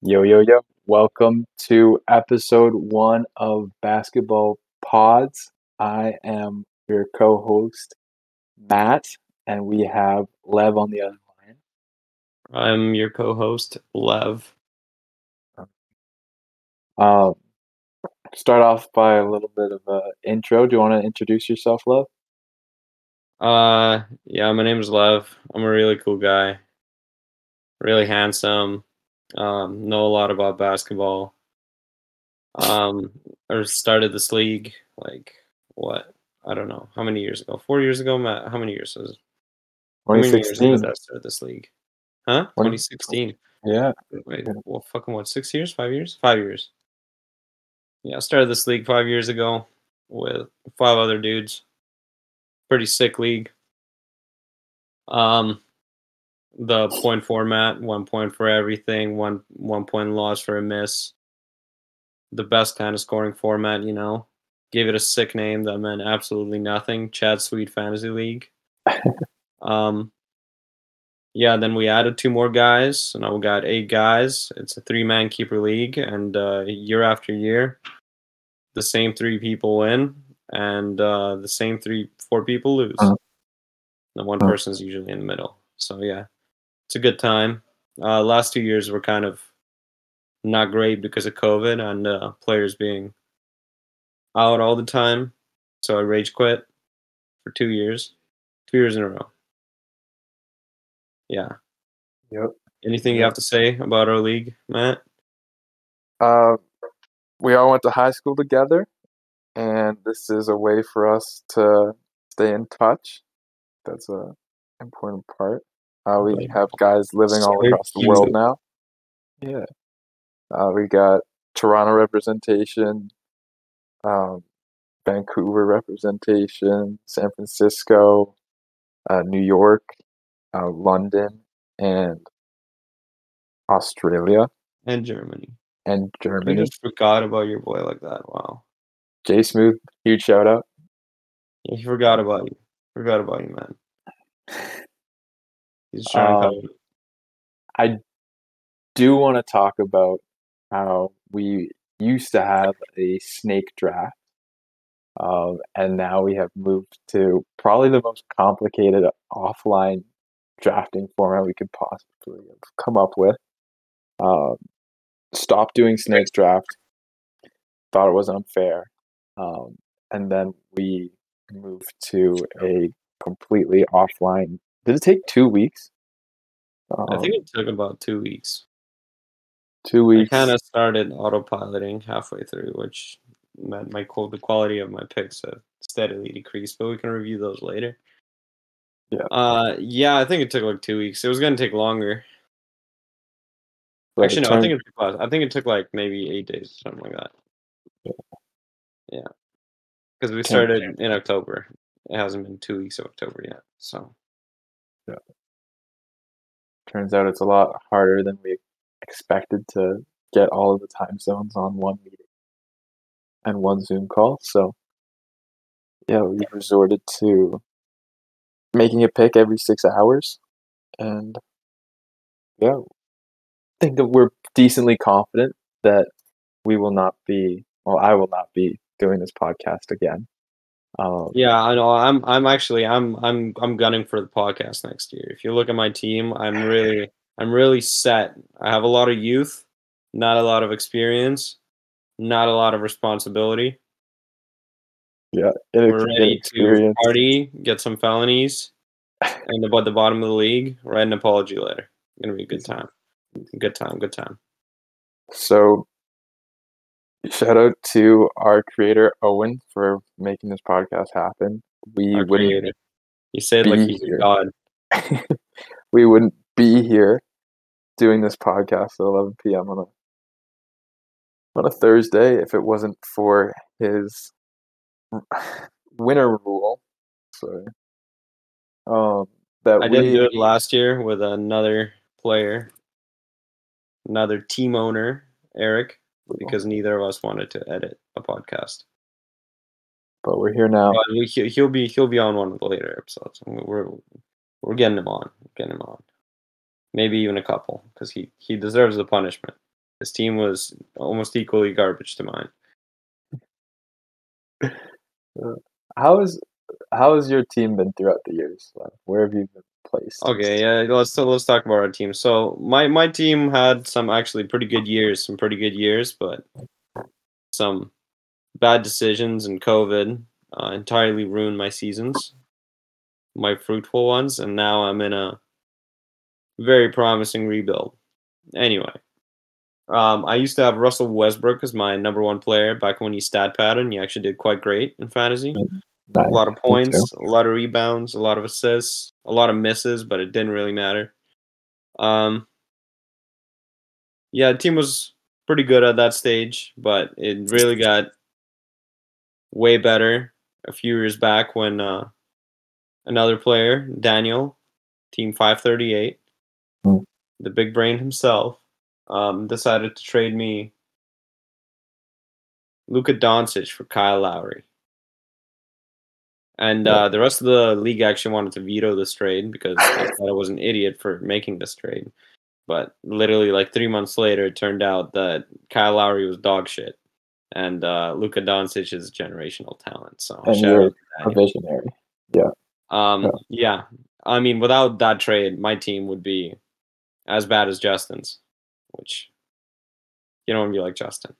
Yo, yo, yo. Welcome to episode one of Basketball Pods. I am your co host, Matt, and we have Lev on the other line. I'm your co-host, Lev. Um, start off by a little bit of an intro. Do you want to introduce yourself, Lev? Uh, yeah, my name is Lev. I'm a really cool guy, really handsome. Um, know a lot about basketball. Um, or started this league like what? I don't know how many years ago. Four years ago, Matt. How many years was? it? How many years ago 2016. did I start this league? Huh? 2016. Yeah. Wait, well, fucking what? Six years? Five years? Five years. Yeah, I started this league five years ago with five other dudes. Pretty sick league. Um, the point format, one point for everything, one one point loss for a miss. The best kind of scoring format, you know. Gave it a sick name that meant absolutely nothing. Chad Sweet Fantasy League. um, yeah, then we added two more guys, so now we got eight guys. It's a three-man keeper league, and uh, year after year, the same three people win, and uh, the same three four people lose. Uh-huh. The one Uh-huh. person's usually in the middle. So yeah, it's a good time. Uh, last two years were kind of not great because of COVID and uh, players being out all the time. So I rage quit for two years, two years in a row. Yeah. Yep. Anything you have to say about our league, Matt? Uh, we all went to high school together, and this is a way for us to stay in touch. That's a important part. Uh, we Right. have guys living all across the you- world now. Yeah. Uh, we got Toronto representation, um, Vancouver representation, San Francisco, uh, New York, uh, London, and Australia And Germany. and You Germany. just forgot about your boy like that. Wow. Jay Smooth, huge shout out. Yeah, he forgot about you. Forgot about you, man. He's trying Um. I do want to talk about how we used to have a snake draft, um, and now we have moved to probably the most complicated offline drafting format we could possibly come up with. Um, stopped doing snake draft, thought it was unfair, um, and then we moved to a completely offline. Did it take two weeks? I Um, think it took about two weeks. two weeks. I kind of started autopiloting halfway through, which meant my the quality of my picks have steadily decreased. But we can review those later. Yeah. Uh, yeah, I think it took like two weeks. It was gonna take longer. but Actually, no, I think it took less. I think it took like maybe eight days, or something like that. Yeah. Yeah, because we started in October. It hasn't been two weeks of October yet, so turns out it's a lot harder than we expected to get all of the time zones on one meeting and one Zoom call. So, yeah, we resorted to making a pick every six hours. And yeah, I think that we're decently confident that we will not be, well, I will not be doing this podcast again. Um, yeah, I know. I'm I'm actually I'm I'm I'm gunning for the podcast next year. If you look at my team, I'm really I'm really set. I have a lot of youth, not a lot of experience, not a lot of responsibility. yeah, We're ready to party, get some felonies, and about the bottom of the league, write an apology letter. Gonna be a good time. Good time. Good time. So, shout out to our creator Owen for making this podcast happen. We Our wouldn't creator. You said like be he's here. god. we wouldn't be here doing this podcast at 11 p.m. on a on a Thursday if it wasn't for his winter rule. Sorry. um, that I we didn't do it last year with another player, another team owner, Eric, because neither of us wanted to edit a podcast. but we're here now. But we, he- he'll be he'll be on one of the later episodes. We're we're getting him on, getting him on. Maybe even a couple because he he deserves the punishment. His team was almost equally garbage to mine. Uh, how is how has your team been throughout the years? Where have you been placed? Okay, yeah, let's let's talk about our team. So my my team had some actually pretty good years, some pretty good years, but some bad decisions and COVID uh, entirely ruined my seasons, my fruitful ones, and now I'm in a very promising rebuild. Anyway, um, I used to have Russell Westbrook as my number one player back when he stat pattern. He actually did quite great in fantasy. Nice. A lot of points, a lot of rebounds, a lot of assists, a lot of misses, but it didn't really matter. Um, yeah, the team was pretty good at that stage, but it really got way better a few years back when uh, another player, Daniel, Team 538, Hmm. the big brain himself, um, decided to trade me Luka Doncic for Kyle Lowry. And Yeah. uh, the rest of the league actually wanted to veto this trade because they thought I was an idiot for making this trade. But literally, like three months later, it turned out that Kyle Lowry was dog shit, and uh, Luka Doncic is generational talent. So And you're A visionary. Um, Yeah. yeah, I mean, without that trade, my team would be as bad as Justin's, which you don't want to be like Justin.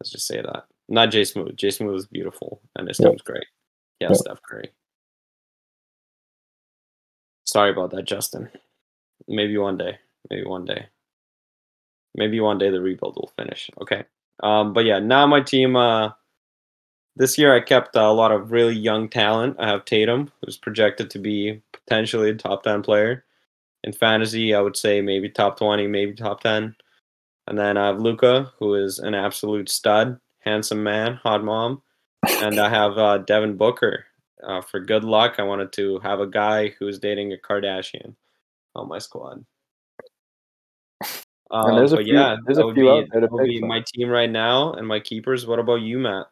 Let's just say that. Not Jay Smooth. Jay Smooth is beautiful, and his Yeah. team's great. Yeah, Yeah. Steph Curry. Sorry about that, Justin. Maybe one day. Maybe one day. Maybe one day the rebuild will finish. Okay. Um, but yeah, now my team. Uh, this year I kept a lot of really young talent. I have Tatum, who's projected to be potentially a top ten player. In fantasy, I would say maybe top twenty, maybe top ten. And then I have Luka, who is an absolute stud, handsome man, hot mom. And I have uh, Devin Booker. Uh, for good luck, I wanted to have a guy who is dating a Kardashian on my squad. And there's a but few- yeah, there's a few be, out there to that would pick be from. my team right now and my keepers. What about you, Matt?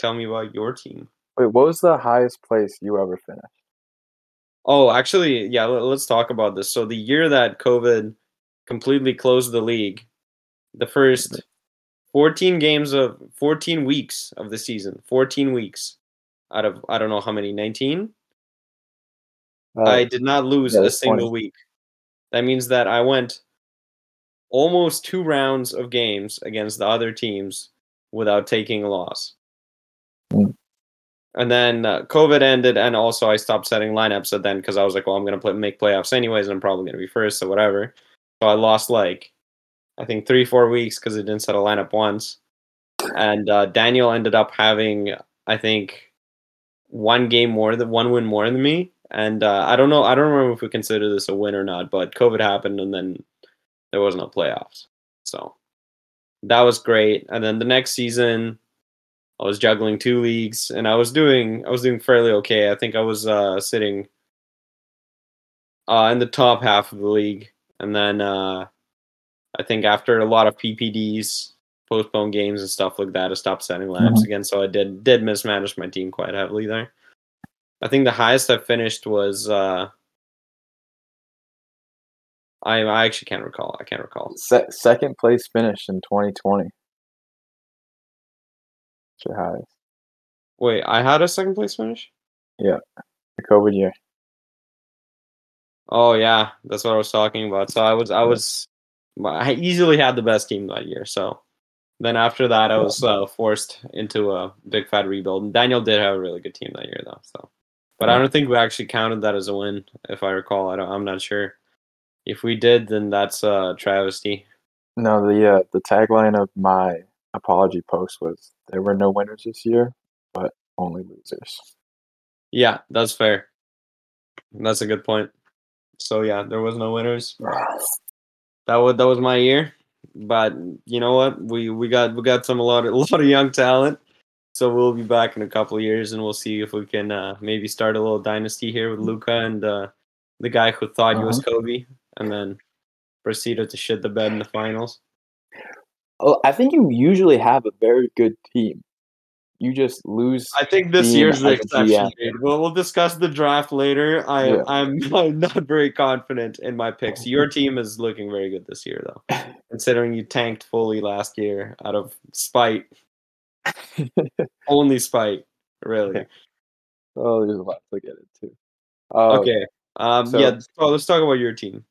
Tell me about your team. Wait, what was the highest place you ever finished? Oh, actually, yeah, let, us talk about this. So the year that COVID completely closed the league, the first 14 games of 14 weeks of the season, 14 weeks out of I don't know how many, 19? Uh, I did not lose yeah, a single 20. week. That means that I went almost two rounds of games against the other teams without taking a loss. Mm. And then uh, COVID ended, and also I stopped setting lineups at then because I was like, well, I'm going to play, make playoffs anyways, and I'm probably going to be first, so whatever. So I lost like, I think three, four weeks because I didn't set a lineup once. And uh, Daniel ended up having, I think, one game more than one win more than me. And uh, I don't know, I don't remember if we consider this a win or not, but COVID happened, and then there was no playoffs. So that was great. And then the next season, I was juggling two leagues, and I was doing I was doing fairly okay. I think I was uh, sitting uh, in the top half of the league, and then uh, I think after a lot of PPDs, postponed games and stuff like that, I stopped setting lineups Mhm. again. So I did did mismanage my team quite heavily there. I think the highest I finished was uh, I I actually can't recall. I can't recall. Se- second place finish in 2020. That's your highest. Wait, I had a second place finish. Yeah, the COVID year. Oh yeah, that's what I was talking about. So I was I was I easily had the best team that year. So then after that, I was uh, forced into a big fat rebuild. And Daniel did have a really good team that year though. So, but I don't think we actually counted that as a win, if I recall. I don't. I'm not sure. If we did, then that's a travesty. No, the uh, the tagline of my apology post was there were no winners this year, but only losers. Yeah, that's fair. That's a good point. So yeah, there was no winners. That was that was my year. But you know what? We we got we got some a lot of, a lot of young talent. So we'll be back in a couple of years, and we'll see if we can uh, maybe start a little dynasty here with Luka and uh, the guy who thought he was Kobe, and then proceeded to shit the bed in the finals. Oh, I think you usually have a very good team. You just lose. I think this year's the exception. We'll, we'll discuss the draft later. I, Yeah. I'm, I'm not very confident in my picks. Your team is looking very good this year, though. considering you tanked fully last year out of spite. Only spite, really. Oh, there's a lot to get into. Uh, Okay. Um, so- yeah. So let's talk about your team.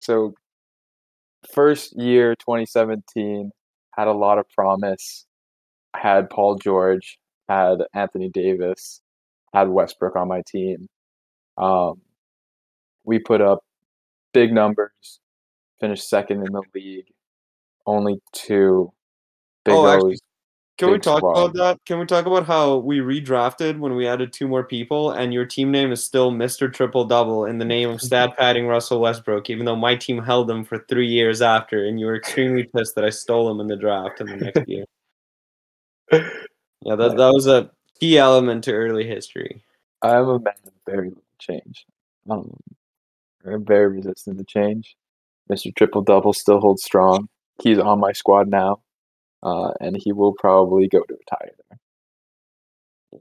So, first year, 2017, had a lot of promise. Had Paul George, had Anthony Davis, had Westbrook on my team. Um, we put up big numbers, finished second in the league, only two big Oh, actually, Can we talk squad. about that? Can we talk about how we redrafted when we added two more people, and your team name is still Mister Triple Double in the name of stat padding Russell Westbrook, even though my team held him for three years after, and you were extremely pissed that I stole him in the draft in the next year. Yeah, that that was a key element to early history. I'm a man of very little change. Um, I'm very resistant to change. Mr. Triple Double still holds strong. He's on my squad now, uh, and he will probably go to retire there.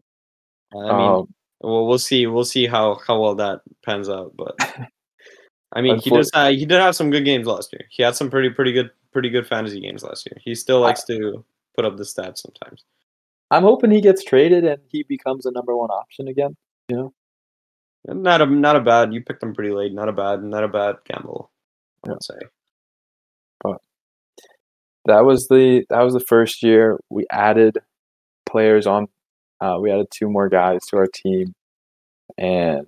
I mean, Um, well, we'll see. We'll see how how well that pans out. But I mean, he does. Uh, he did have some good games last year. He had some pretty pretty good pretty good fantasy games last year. He still likes to put up the stats sometimes. I'm hoping he gets traded and he becomes a number one option again. You know, not a not a bad. You picked him pretty late. Not a bad. Not a bad gamble. I would say. But that was the that was the first year we added players on. Uh, we added two more guys to our team, and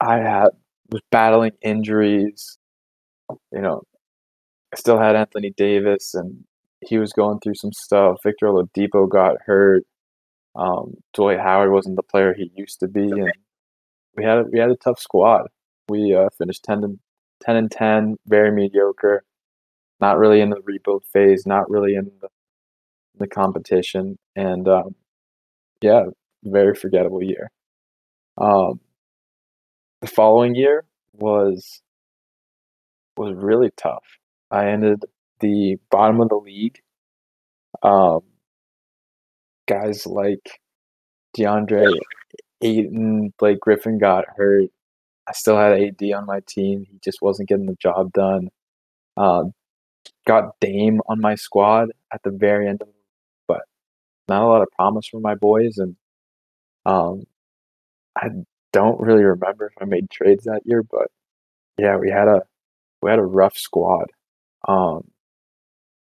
I had was battling injuries. You know, I still had Anthony Davis, and he was going through some stuff. Victor Oladipo got hurt. Um, Dwight Howard wasn't the player he used to be, and we had a, we had a tough squad. We uh, finished 10 and 10 and 10, very mediocre. Not really in the rebuild phase, not really in the the competition, and um, yeah, very forgettable year. Um, the following year was was really tough. I ended the bottom of the league. Um, guys like DeAndre Ayton, Blake Griffin got hurt. I still had AD on my team. He just wasn't getting the job done. Um, got Dame on my squad at the very end, of, but not a lot of promise from my boys. And um, I don't really remember if I made trades that year, but yeah, we had a we had a rough squad, um,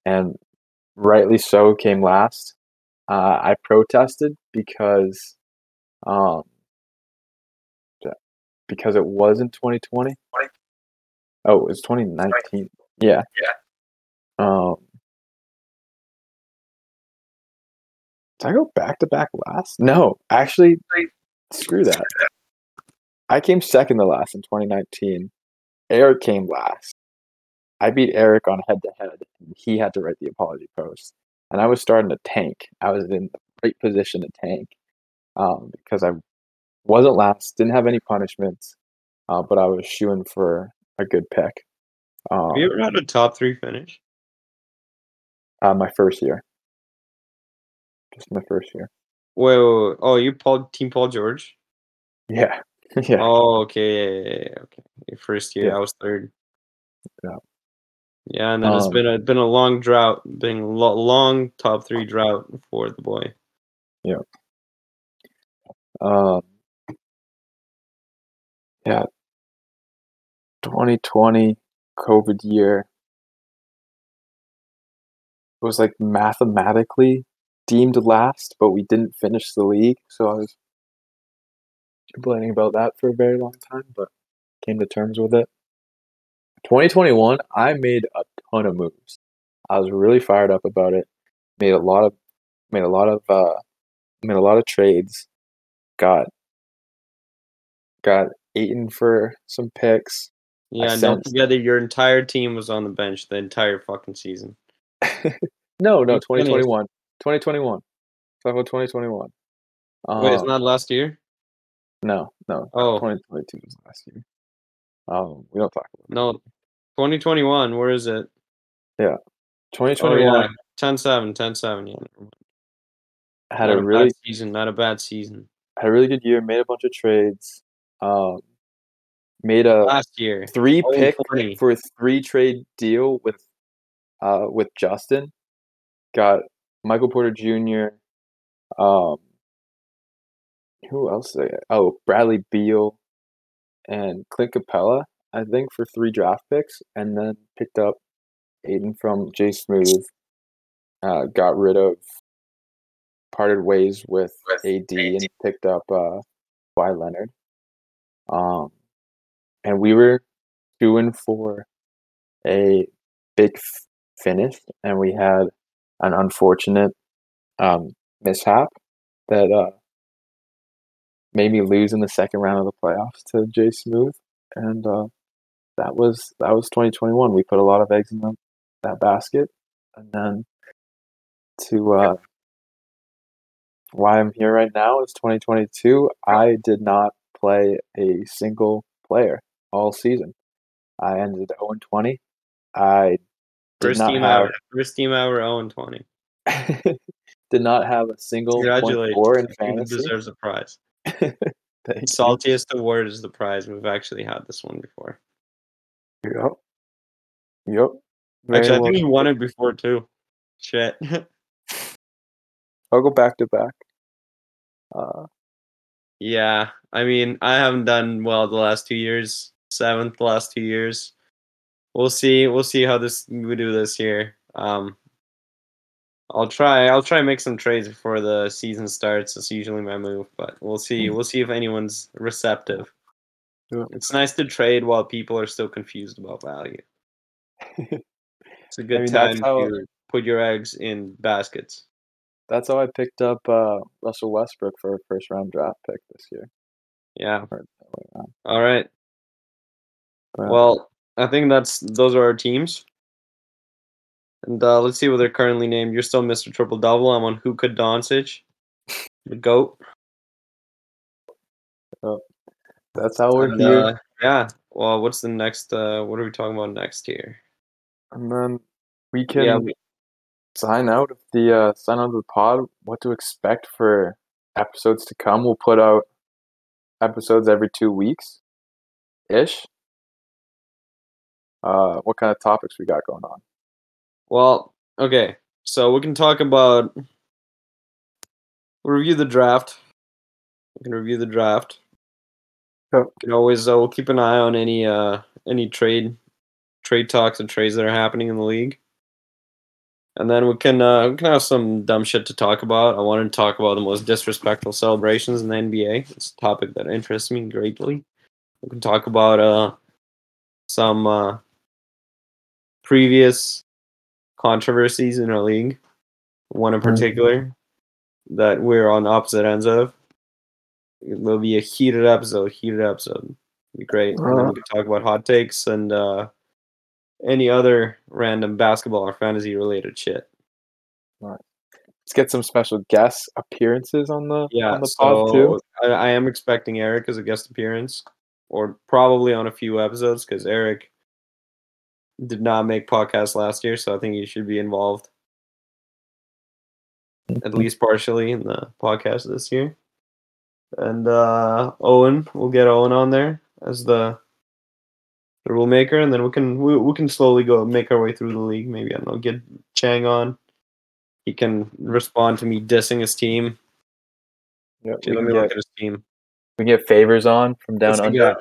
and rightly so came last. Uh, I protested because um, because it was in 2020. Oh, it was 2019. Yeah. Yeah. Um, did I go back to back last? No, actually, screw that. I came second to last in 2019. Eric came last. I beat Eric on head to head. And he had to write the apology post, and I was starting to tank. I was in the right position to tank um, because I wasn't last, didn't have any punishments, uh, but I was shooing for a good pick. Um, Have you ever had a top three finish? uh, my first year, just my first year. Wait, wait, wait. oh, you Paul Team Paul George? Yeah, yeah. Oh, okay, yeah, yeah, yeah, okay. Your first year, Yeah. I was third. Yeah. Yeah, and then it's Um, been a been a long drought, been a lo- long top three drought for the boy. Yeah. Um, yeah, 2020 COVID year was like mathematically deemed last, but we didn't finish the league, so I was complaining about that for a very long time, but came to terms with it. 2021, I made a ton of moves. I was really fired up about it. Made a lot of made a lot of uh made a lot of trades. Got got Ayton for some picks. Yeah, don't forget that your entire team was on the bench the entire fucking season. No, no, Which 2021. 2021. Talk about 2021. Wait, it's Um, not last year? no, no. Oh. 2022 was last year. Um, we don't talk about. No, 2021. Where is it? Yeah, 2021 Oh, yeah. 10-7, 10-7, yeah. had not a really season. Not a bad season. had a really good year. Made a bunch of trades. Um, made a last year. three pick for a three trade deal with uh with Justin. Got Michael Porter Jr. Um, who else? Did I get? Oh, Bradley Beal and Clint Capela, I think, for three draft picks, and then picked up Aiden from Jay Smooth. Uh, got rid of, parted ways with AD and picked up uh, Kawhi Leonard. Um, and we were doing for a big f- finish, and we had an unfortunate um, mishap that uh, made me lose in the second round of the playoffs to Jay Smooth, and uh, that was that was 2021. We put a lot of eggs in the, that basket, and then to uh, why I'm here right now is 2022. I did not play a single player all season. I ended 0 and 20. I did First not team have ever. First team ever 0 and 20. did not have a single point Congratulations. four in He fantasy. deserves a prize. Thank you. Saltiest award is the prize. We've actually had this one before. Yep. Yep. Very Actually, I think we won it before too. Shit. I'll go back to back. Uh, yeah, I mean, I haven't done well the last two years. Seventh last two years. We'll see. We'll see how this we do this year. Um, I'll try. I'll try and make some trades before the season starts. That's usually my move, but we'll see. We'll see if anyone's receptive. Yeah. It's nice to trade while people are still confused about value. It's a good mean, that's time how- to put your eggs in baskets. that's how I picked up uh, Russell Westbrook for a first round draft pick this year. Yeah. All right. but- Well, I think that's those are our teams. And uh, let's see what they're currently named. You're still Mr. Triple Double. I'm on Who Huka Doncic, the goat. Oh, that's how we're And, here. uh, yeah. Well, what's the next? Uh, what are we talking about next here? and then we can Yeah, we- sign out of the uh, sign out of the pod. What to expect for episodes to come? We'll put out episodes every two weeks, ish. Uh, what kind of topics we got going on? Well, okay. So we can talk about we'll review the draft. We can review the draft. Yep. We can always uh, we'll keep an eye on any uh any trade trade talks and trades that are happening in the league. And then we can uh, we can have some dumb shit to talk about. I wanted to talk about the most disrespectful celebrations in the NBA. It's a topic that interests me greatly. We can talk about uh some uh previous controversies in our league. One in Mhm. particular that we're on opposite ends of. It'll be a heated episode. Heated episode. It'll be great. And then Uh-huh. we can talk about hot takes and uh, any other random basketball or fantasy related shit. All right. Let's get some special guest appearances on the Yeah, on the pod so too. I, I am expecting Eric as a guest appearance, or probably on a few episodes because Eric did not make podcast last year, so I think you should be involved at least partially in the podcast this year. And uh, Owen, we'll get Owen on there as the the rule maker, and then we can we, we can slowly go make our way through the league. Maybe I don't know, get Chang on. He can respond to me dissing his team. Yeah, Actually, let me look at his team. we can get favors on from down under.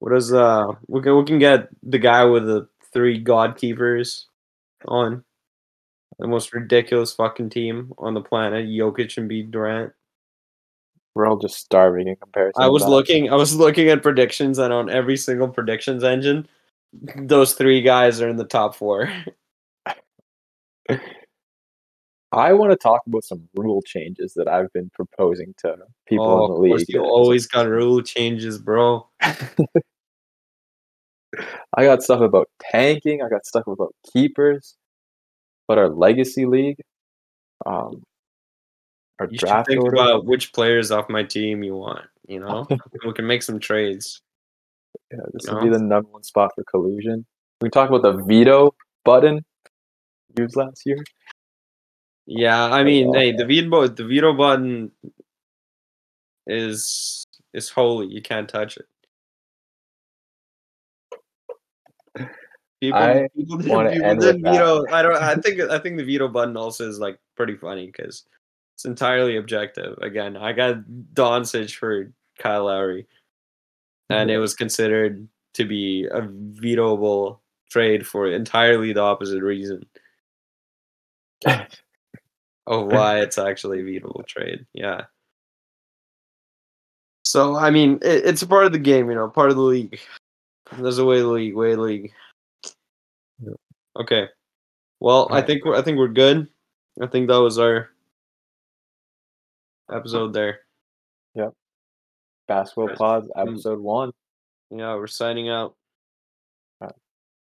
What is uh? We can we can get the guy with the three god keepers on the most ridiculous fucking team on the planet. Jokic Embiid Durant. We're all just starving in comparison. I was looking. I was looking at predictions, and on every single predictions engine, those three guys are in the top four. I want to talk about some rule changes that I've been proposing to people oh, in the of league. course, you always got rule changes, bro. I got stuff about tanking. I got stuff about keepers, but our legacy league, um, our You draft think order. about which players off my team you want. You know, we can make some trades. yeah, this would be the number one spot for collusion. We talk about the veto button used last year. Yeah, I mean, hey, the veto the veto button is is holy. You can't touch it. People, I people, people end that. veto. I don't. I think. I think the veto button also is like pretty funny because it's entirely objective. Again, I got Doncic for Kyle Lowry, and it was considered to be a vetoable trade for entirely the opposite reason of why it's actually a vetoable trade. Yeah. So I mean, it, it's a part of the game, you know, part of the league. There's a way the league, way the league. Okay. Well, I think we're I think we're good. I think that was our episode there. Yep. Basketball. Pods Mm. episode one. Yeah, we're signing out.